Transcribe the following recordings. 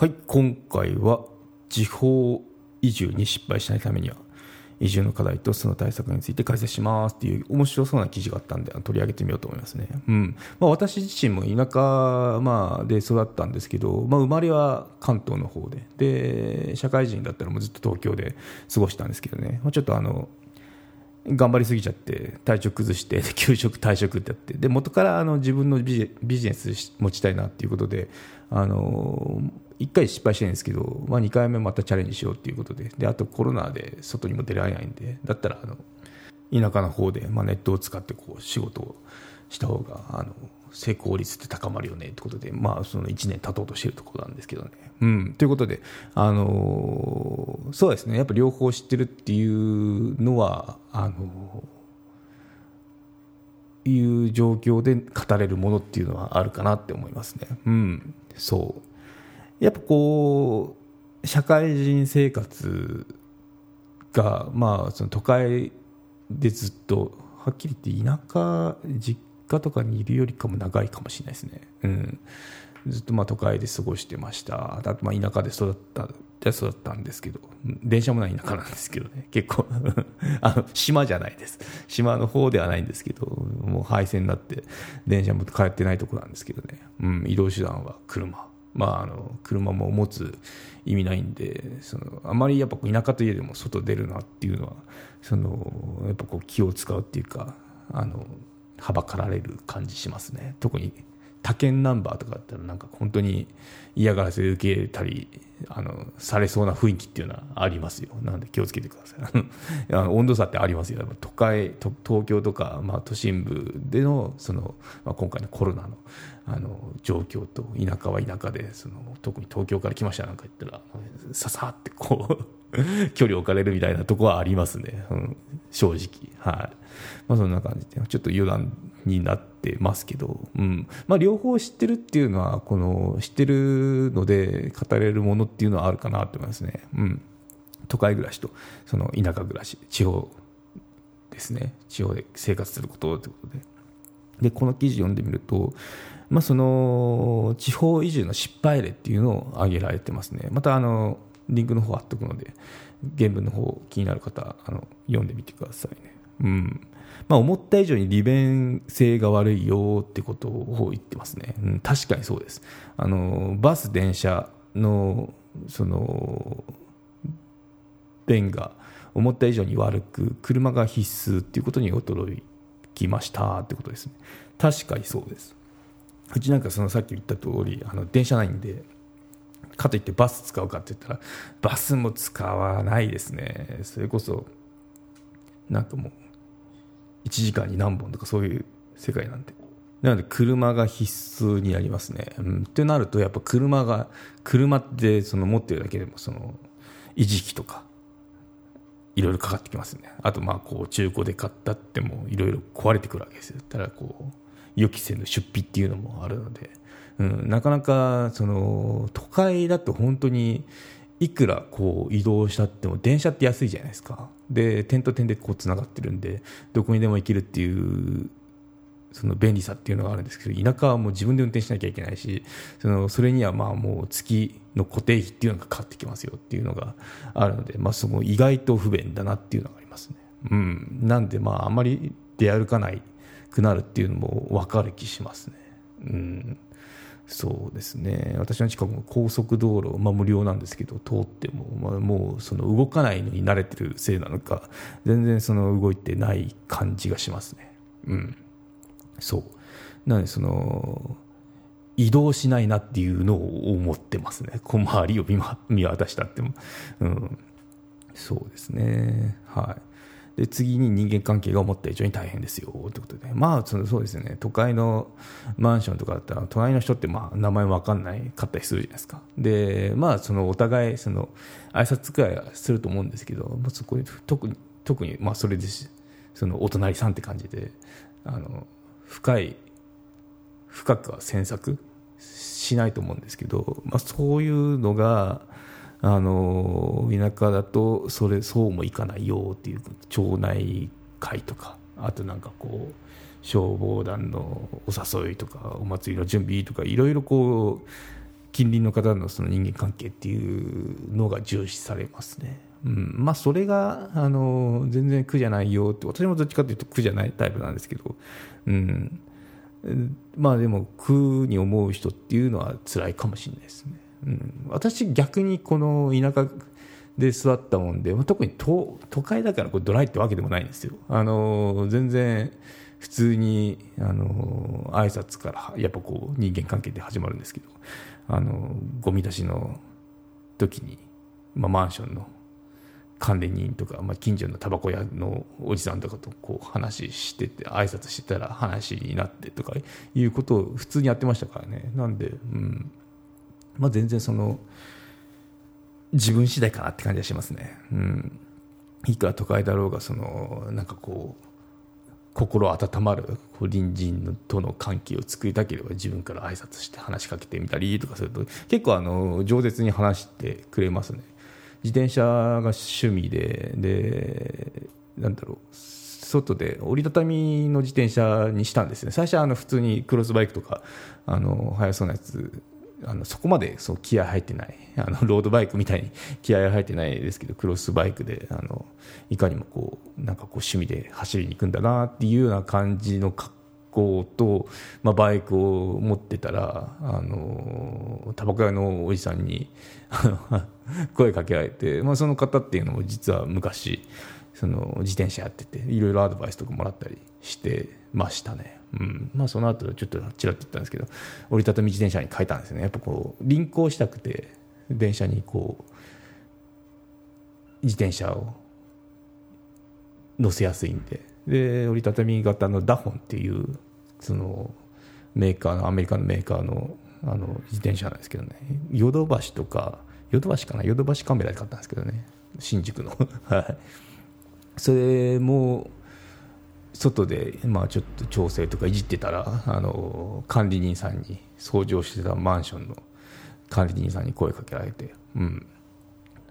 はい今回は地方移住に失敗しないためには移住の課題とその対策について解説しますっていう面白そうな記事があったんで取り上げてみようと思いますね、うん。まあ、私自身も田舎、まあ、で育ったんですけど、まあ、生まれは関東の方で。で社会人だったらもうずっと東京で過ごしたんですけどね、まあ、ちょっとあの頑張りすぎちゃって体調崩して給食退職ってやってで元からあの自分のビジネス持ちたいなっていうことであの1回失敗してるんですけど、まあ、2回目またチャレンジしようっていうことでであとコロナで外にも出られないんでだったらあの田舎の方で、まあ、ネットを使ってこう仕事をした方があの成功率って高まるよねってことで、まあ、その1年経とうとしてるところなんですけどね。うん、ということで、あのー、そうですね、やっぱ両方知ってるっていうのは、あのー、いう状況で語れるものっていうのはあるかなって思いますね。うん、そう。やっぱこう、社会人生活が、まあ、その都会でずっと、はっきり言って田舎、実家とかにいるよりかも長いかもしれないですね。うん、ずっとまあ都会で過ごしてました。あまあ田舎で育った育ったんですけど、電車もない田舎なんですけどね、結構 あの、島じゃないです。島の方ではないんですけど、もう廃線になって、電車も通ってないとこなんですけどね、うん、移動手段は車。まあ、あの車も持つ意味ないんでそのあまりやっぱ田舎といえども外出るなっていうのはそのやっぱこう気を使うっていうかあのはばかられる感じしますね。特に他県ナンバーとかだったらなんか本当に嫌がらせ受けたりあのされそうな雰囲気っていうのはありますよ。なので気をつけてください。あの 温度差ってありますよ。都会東京とか、まあ、都心部でのその、まあ、今回のコロナのあの状況と田舎は田舎でその特に東京から来ましたなんか言ったらささってこう 距離を置かれるみたいなとこはありますね、うん、正直。はい。まあそんな感じでちょっと余談になってますけど、うん。まあ、両方知ってるっていうのはこの知ってるので語れるものっていうのはあるかなと思いますね、うん、都会暮らしとその田舎暮らし地方ですね。地方で生活することということで。でこの記事読んでみると、まあ、その地方移住の失敗例っていうのを挙げられてますね。またあのリンクの方貼っとくので原文の方気になる方あの読んでみてくださいね。うん。まあ、思った以上に利便性が悪いよってことを言ってますね、うん、確かにそうです。あのバス電車のその便が思った以上に悪く車が必須っていうことに驚きましたってことですね。確かにそうです。うちなんかそのさっき言った通りあの電車ないんでかといってバス使うかって言ったらバスも使わないですね。それこそなんかもう1時間に何本とかそういう世界なんで。なので車が必須になりますね。うん、ってなるとやっぱ車が車ってその持ってるだけでもその維持費とかいろいろかかってきますね。あとまあこう中古で買ったってもいろいろ壊れてくるわけですよ。ただこう予期せぬ出費っていうのもあるので、うん、なかなかその都会だと本当にいくらこう移動したっても電車って安いじゃないですかで点と点でこうつながってるんでどこにでも行けるっていうその便利さっていうのがあるんですけど田舎はもう自分で運転しなきゃいけないしそのそれにはまあもう月の固定費っていうのがかかってきますよっていうのがあるので、まあ、その意外と不便だなっていうのがありますね。うん、なんでまああまり出歩かないくなるっていうのも分かる気しますね。うんそうですね。私の近くも高速道路、まあ、無料なんですけど通っても、まあ、もうその動かないのに慣れてるせいなのか全然その動いてない感じがしますね。うん。そう。なのでその移動しないなっていうのを思ってますね。小回りを見渡したっても、うん、そうですね。はい。で次に人間関係が思った以上に大変ですよということで。まあそそうですよね。都会のマンションとかだったら隣の人ってまあ名前分かんないかったりするじゃないですか。でまあそのお互いその挨拶くらいはすると思うんですけど、まあ、そこ特に特にまあそれです。そのお隣さんって感じであの深い深くは詮索しないと思うんですけど、まあ、そういうのがあの田舎だとそれそうもいかないよっていう町内会とかあとなんかこう消防団のお誘いとかお祭りの準備とかいろいろこう近隣の方のその人間関係っていうのが重視されますね。うんまあ、それがあの全然苦じゃないよって私もどっちかというと苦じゃないタイプなんですけど、うん、まあでも苦に思う人っていうのは辛いかもしれないですね、うん、私逆にこの田舎で座ったもんで、まあ、特に都都会だからこれドライってわけでもないんですよ。あの全然普通にあの挨拶からやっぱこう人間関係で始まるんですけどあのゴミ出しの時に、まあ、マンションの管理人とか、まあ、近所のタバコ屋のおじさんとかとこう話してて挨拶してたら話になってとかいうことを普通にやってましたからね。なんで、うん。まあ、全然その自分次第かなって感じがしますね、うん、いくら都会だろうがそのなんかこう心温まる隣人との関係を作りたければ自分から挨拶して話しかけてみたりとかすると結構あの饒舌に話してくれますね。自転車が趣味ででなんだろう外で折りたたみの自転車にしたんですね。最初はあの普通にクロスバイクとかあの速そうなやつあのそこまでそう気合入ってない。あの ロードバイクみたいに気合入ってないですけどクロスバイクであのいかにもこうなんかこう趣味で走りに行くんだなっていうような感じの格好と、まあ、バイクを持ってたらあのタバコ屋のおじさんに 声かけられて、まあ、その方っていうのも実は昔その自転車やってていろいろアドバイスとかもらったりしてましたね。うん。まあ、その後ちょっとちらっと言ったんですけど折りたたみ自転車に変えたんですね。やっぱこう輪行したくて電車にこう自転車を乗せやすいんで。で折りたたみ型のダホンっていうそのメーカーのアメリカのメーカーのあの自転車なんですけどね。ヨドバシとかヨドバシかな？ヨドバシカメラで買ったんですけどね。新宿の。はい。それも外で、まあ、ちょっと調整とかいじってたらあの管理人さんに掃除をしてたマンションの管理人さんに声かけられて、うん、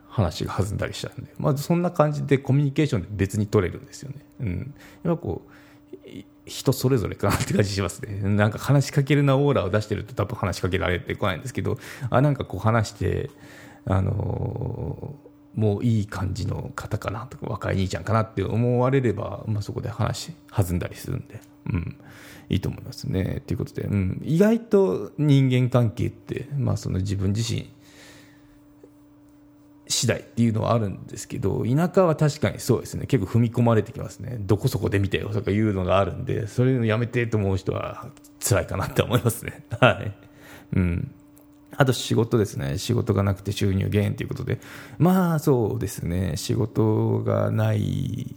話が弾んだりしたんで、まずそんな感じでコミュニケーションで別に取れるんですよね。うん、やっぱこう人それぞれかなって感じしますね。なんか話しかけるなオーラを出してると多分話しかけられてこないんですけど、あなんかこう話して、あのーもういい感じの方かなとか若い兄ちゃんかなって思われれば、まあ、そこで話弾んだりするんで、うん、いいと思いますね。ということで、うん、意外と人間関係って、まあ、その自分自身次第っていうのはあるんですけど田舎は確かにそうですね。結構踏み込まれてきますね。どこそこで見てよとかいうのがあるんでそれをやめてと思う人は辛いかなって思いますね。はい。うん。あと仕事ですね。仕事がなくて収入減ということで。まあそうですね。仕事がない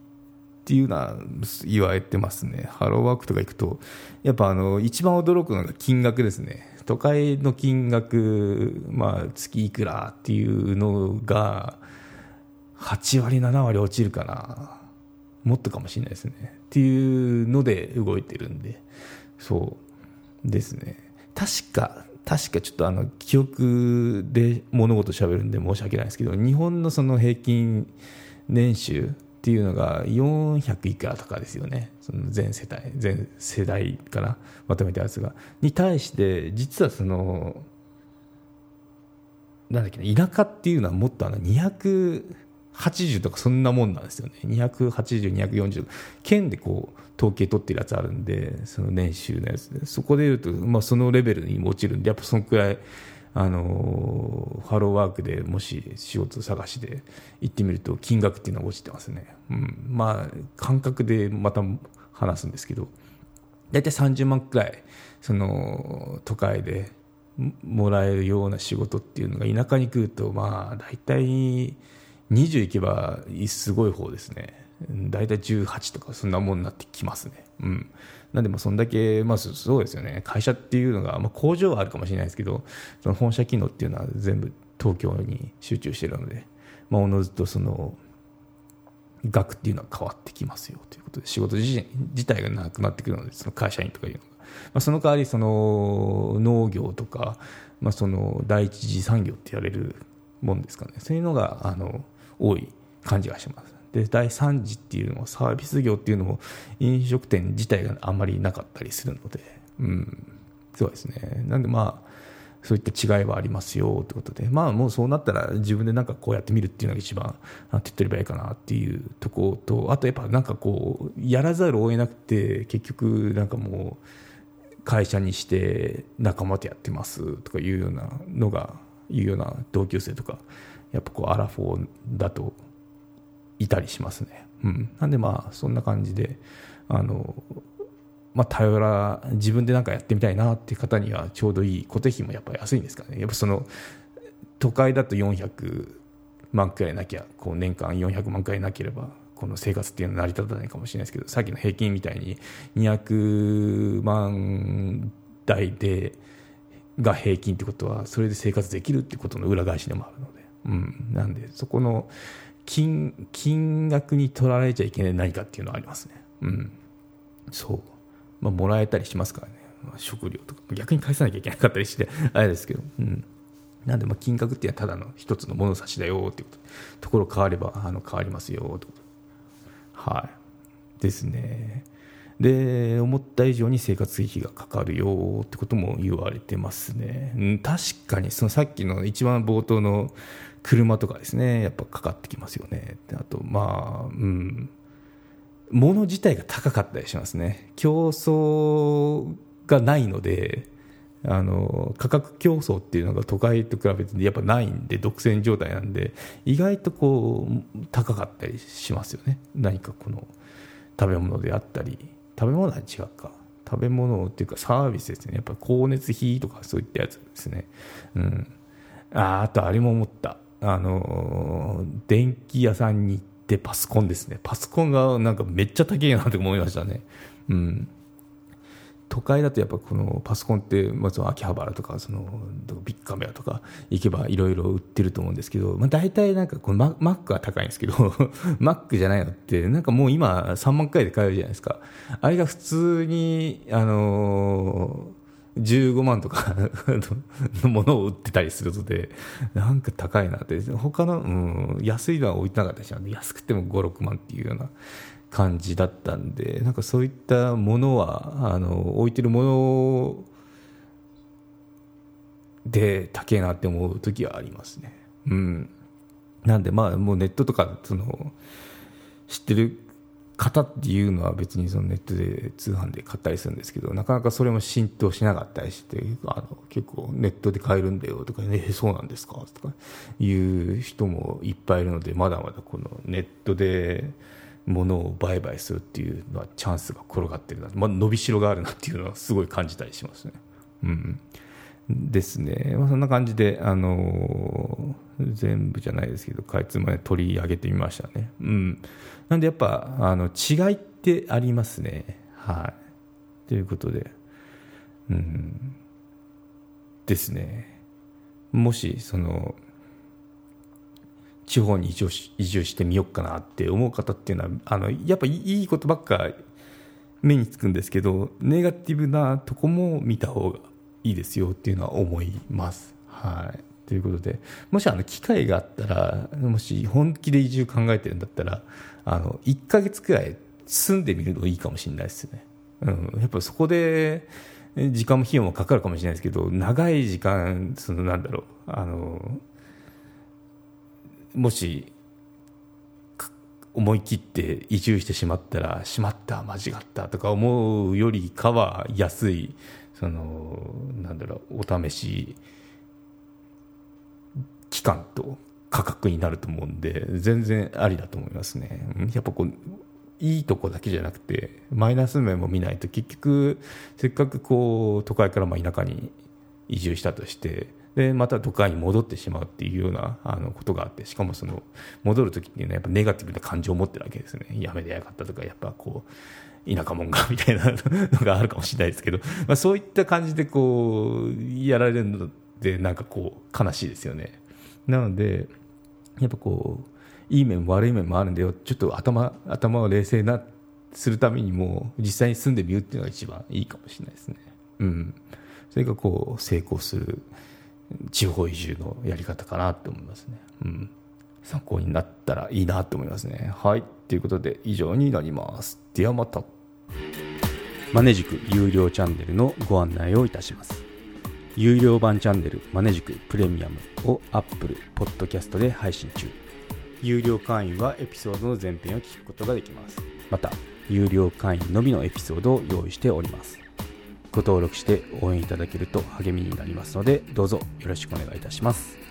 っていうのは言われてますね。ハローワークとか行くと、やっぱあの、一番驚くのが金額ですね。都会の金額、まあ月いくらっていうのが、8割、7割落ちるかな。もっとかもしれないですね。っていうので動いてるんで、そうですね。確か、確かちょっとあの記憶で物事しゃべるんで申し訳ないですけど日本のその平均年収っていうのが400いくらとかですよね。その全世帯全世代からまとめたやつが。に対して実はそのなんだっけな田舎っていうのはもっとあの200 280とかそんなもんなんですよね。280、240県でこう統計取ってるやつあるんでその年収のやつで。そこでいうと、まあ、そのレベルに落ちるんでやっぱそのくらいあのハローワークでもし仕事探しで行ってみると金額っていうのは落ちてますね、うん、まあ感覚でまた話すんですけど大体30万くらいその都会でもらえるような仕事っていうのが田舎に来るとまあ大体20いけばすごい方ですね大体18とかそんなもんになってきますね。うん。なんでもそんだけ、まあそうですよね。会社っていうのが、まあ工場はあるかもしれないですけど、その本社機能っていうのは全部東京に集中してるので、まあおのずとその、額っていうのは変わってきますよということで、仕事自自体がなくなってくるので、その会社員とかいうのが。まあ、その代わりその農業とか、まあ、その第一次産業って言われるもんですかねそういうのがあの多い感じがします。で第3次っていうのもサービス業っていうのも飲食店自体があんまりなかったりするので、うん、そうですね。なんでまあそういった違いはありますよということで、まあ、もうそうなったら自分でなんかこうやってみるっていうのが一番手っ取り早いかなっていうところとあとやっぱなんかこうやらざるを得なくて結局なんかもう会社にして仲間とやってますとかいうようなのがいうような同級生とかやっぱこうアラフォーだといたりしますね。うん、なんでまあそんな感じであのまあ、頼ら自分で何かやってみたいなっていう方にはちょうどいい固定費もやっぱり安いんですかね。やっぱその都会だと400万くらいなきゃこう年間400万くらいなければこの生活っていうのは成り立たないかもしれないですけどさっきの平均みたいに200万台でが平均ってことはそれで生活できるってことの裏返しでもあるので、うん、なんでそこの金金額に取られちゃいけない何かっていうのはありますね。うん、そう。まあ、もらえたりしますからね、まあ、食料とか。逆に返さなきゃいけなかったりして あれですけど、うん、なんでまあ金額っていうのはただの一つの物差しだよっていうこと。ところ変わればあの変わりますよってこと。はい。ですね。で思った以上に生活費がかかるよってことも言われてますね、うん、確かにそのさっきの一番冒頭の車とかですねやっぱかかってきますよね。あとまあうん。物自体が高かったりしますね。競争がないのであの価格競争っていうのが都会と比べてやっぱないんで独占状態なんで意外とこう高かったりしますよね。何かこの食べ物であったり食べ物は違うか。食べ物っていうかサービスですね。やっぱ光熱費とかそういったやつですね。うん。ああとあれも思った。あの電気屋さんに行って、パソコンですね。パソコンがなんかめっちゃ高いなって思いましたね。うん。都会だとやっぱこのパソコンってまず秋葉原とかそのビッグカメラとか行けばいろいろ売ってると思うんですけど、まあ、大体なんかこの Mac は高いんですけど Mac じゃないのってなんかもう今3万回で買えるじゃないですかあれが普通にあのー15万とかのものを売ってたりするので、なんか高いなって、他の、うん、安いのは置いてなかったし、安くても5、6万っていうような感じだったんで、なんかそういったものは、あの、置いてるもので高いなって思う時はありますね。うん。なんでまあもうネットとか、その、知ってる型っていうのは別にそのネットで通販で買ったりするんですけどなかなかそれも浸透しなかったりしてあの結構ネットで買えるんだよとか、ね、えそうなんですか？とかいう人もいっぱいいるのでまだまだこのネットで物を売買するっていうのはチャンスが転がってるな、まあ、伸びしろがあるなっていうのはすごい感じたりしますね。うんですね、まあ、そんな感じで、あのー、全部じゃないですけど、かいつまで取り上げてみましたね。うん、なんでやっぱあの違いってありますね。はい、ということで、うん、ですね、もしその地方に移住し移住してみようかなって思う方っていうのはあのやっぱいいことばっか目につくんですけどネガティブなとこも見た方がいいですよっていうのは思います。はいということでもしあの機会があったらもし本気で移住考えてるんだったらあの1ヶ月くらい住んでみるのいいかもしれないですね。うん、やっぱそこで時間も費用もかかるかもしれないですけど長い時間そのなんだろうあのもし思い切って移住してしまったらしまった間違ったとか思うよりかは安いそのなんだろうお試し期間と価格になると思うんで全然ありだと思いますね。やっぱこういいとこだけじゃなくてマイナス面も見ないと結局せっかくこう都会からま田舎に移住したとしてでまた都会に戻ってしまうっていうようなあのことがあってしかもその戻る時っていうのはやっぱネガティブな感情を持ってるわけですね。やめてやがったとかやっぱこう田舎者がみたいなのがあるかもしれないですけど、まあ、そういった感じでこうやられるのってなんかこう悲しいですよね。なのでやっぱこういい面も悪い面もあるんでちょっと頭頭を冷静なするためにも実際に住んでみるっていうのが一番いいかもしれないですね。うん。それがこう成功する地方移住のやり方かなって思いますね。うん。参考になったらいいなと思いますね。はい。ということで以上になります。ではまた。マネジク有料チャンネルのご案内をいたします。有料版チャンネルマネジクプレミアムを Apple Podcast で配信中有料会員はエピソードの前編を聞くことができますまた有料会員のみのエピソードを用意しておりますご登録して応援いただけると励みになりますのでどうぞよろしくお願いいたします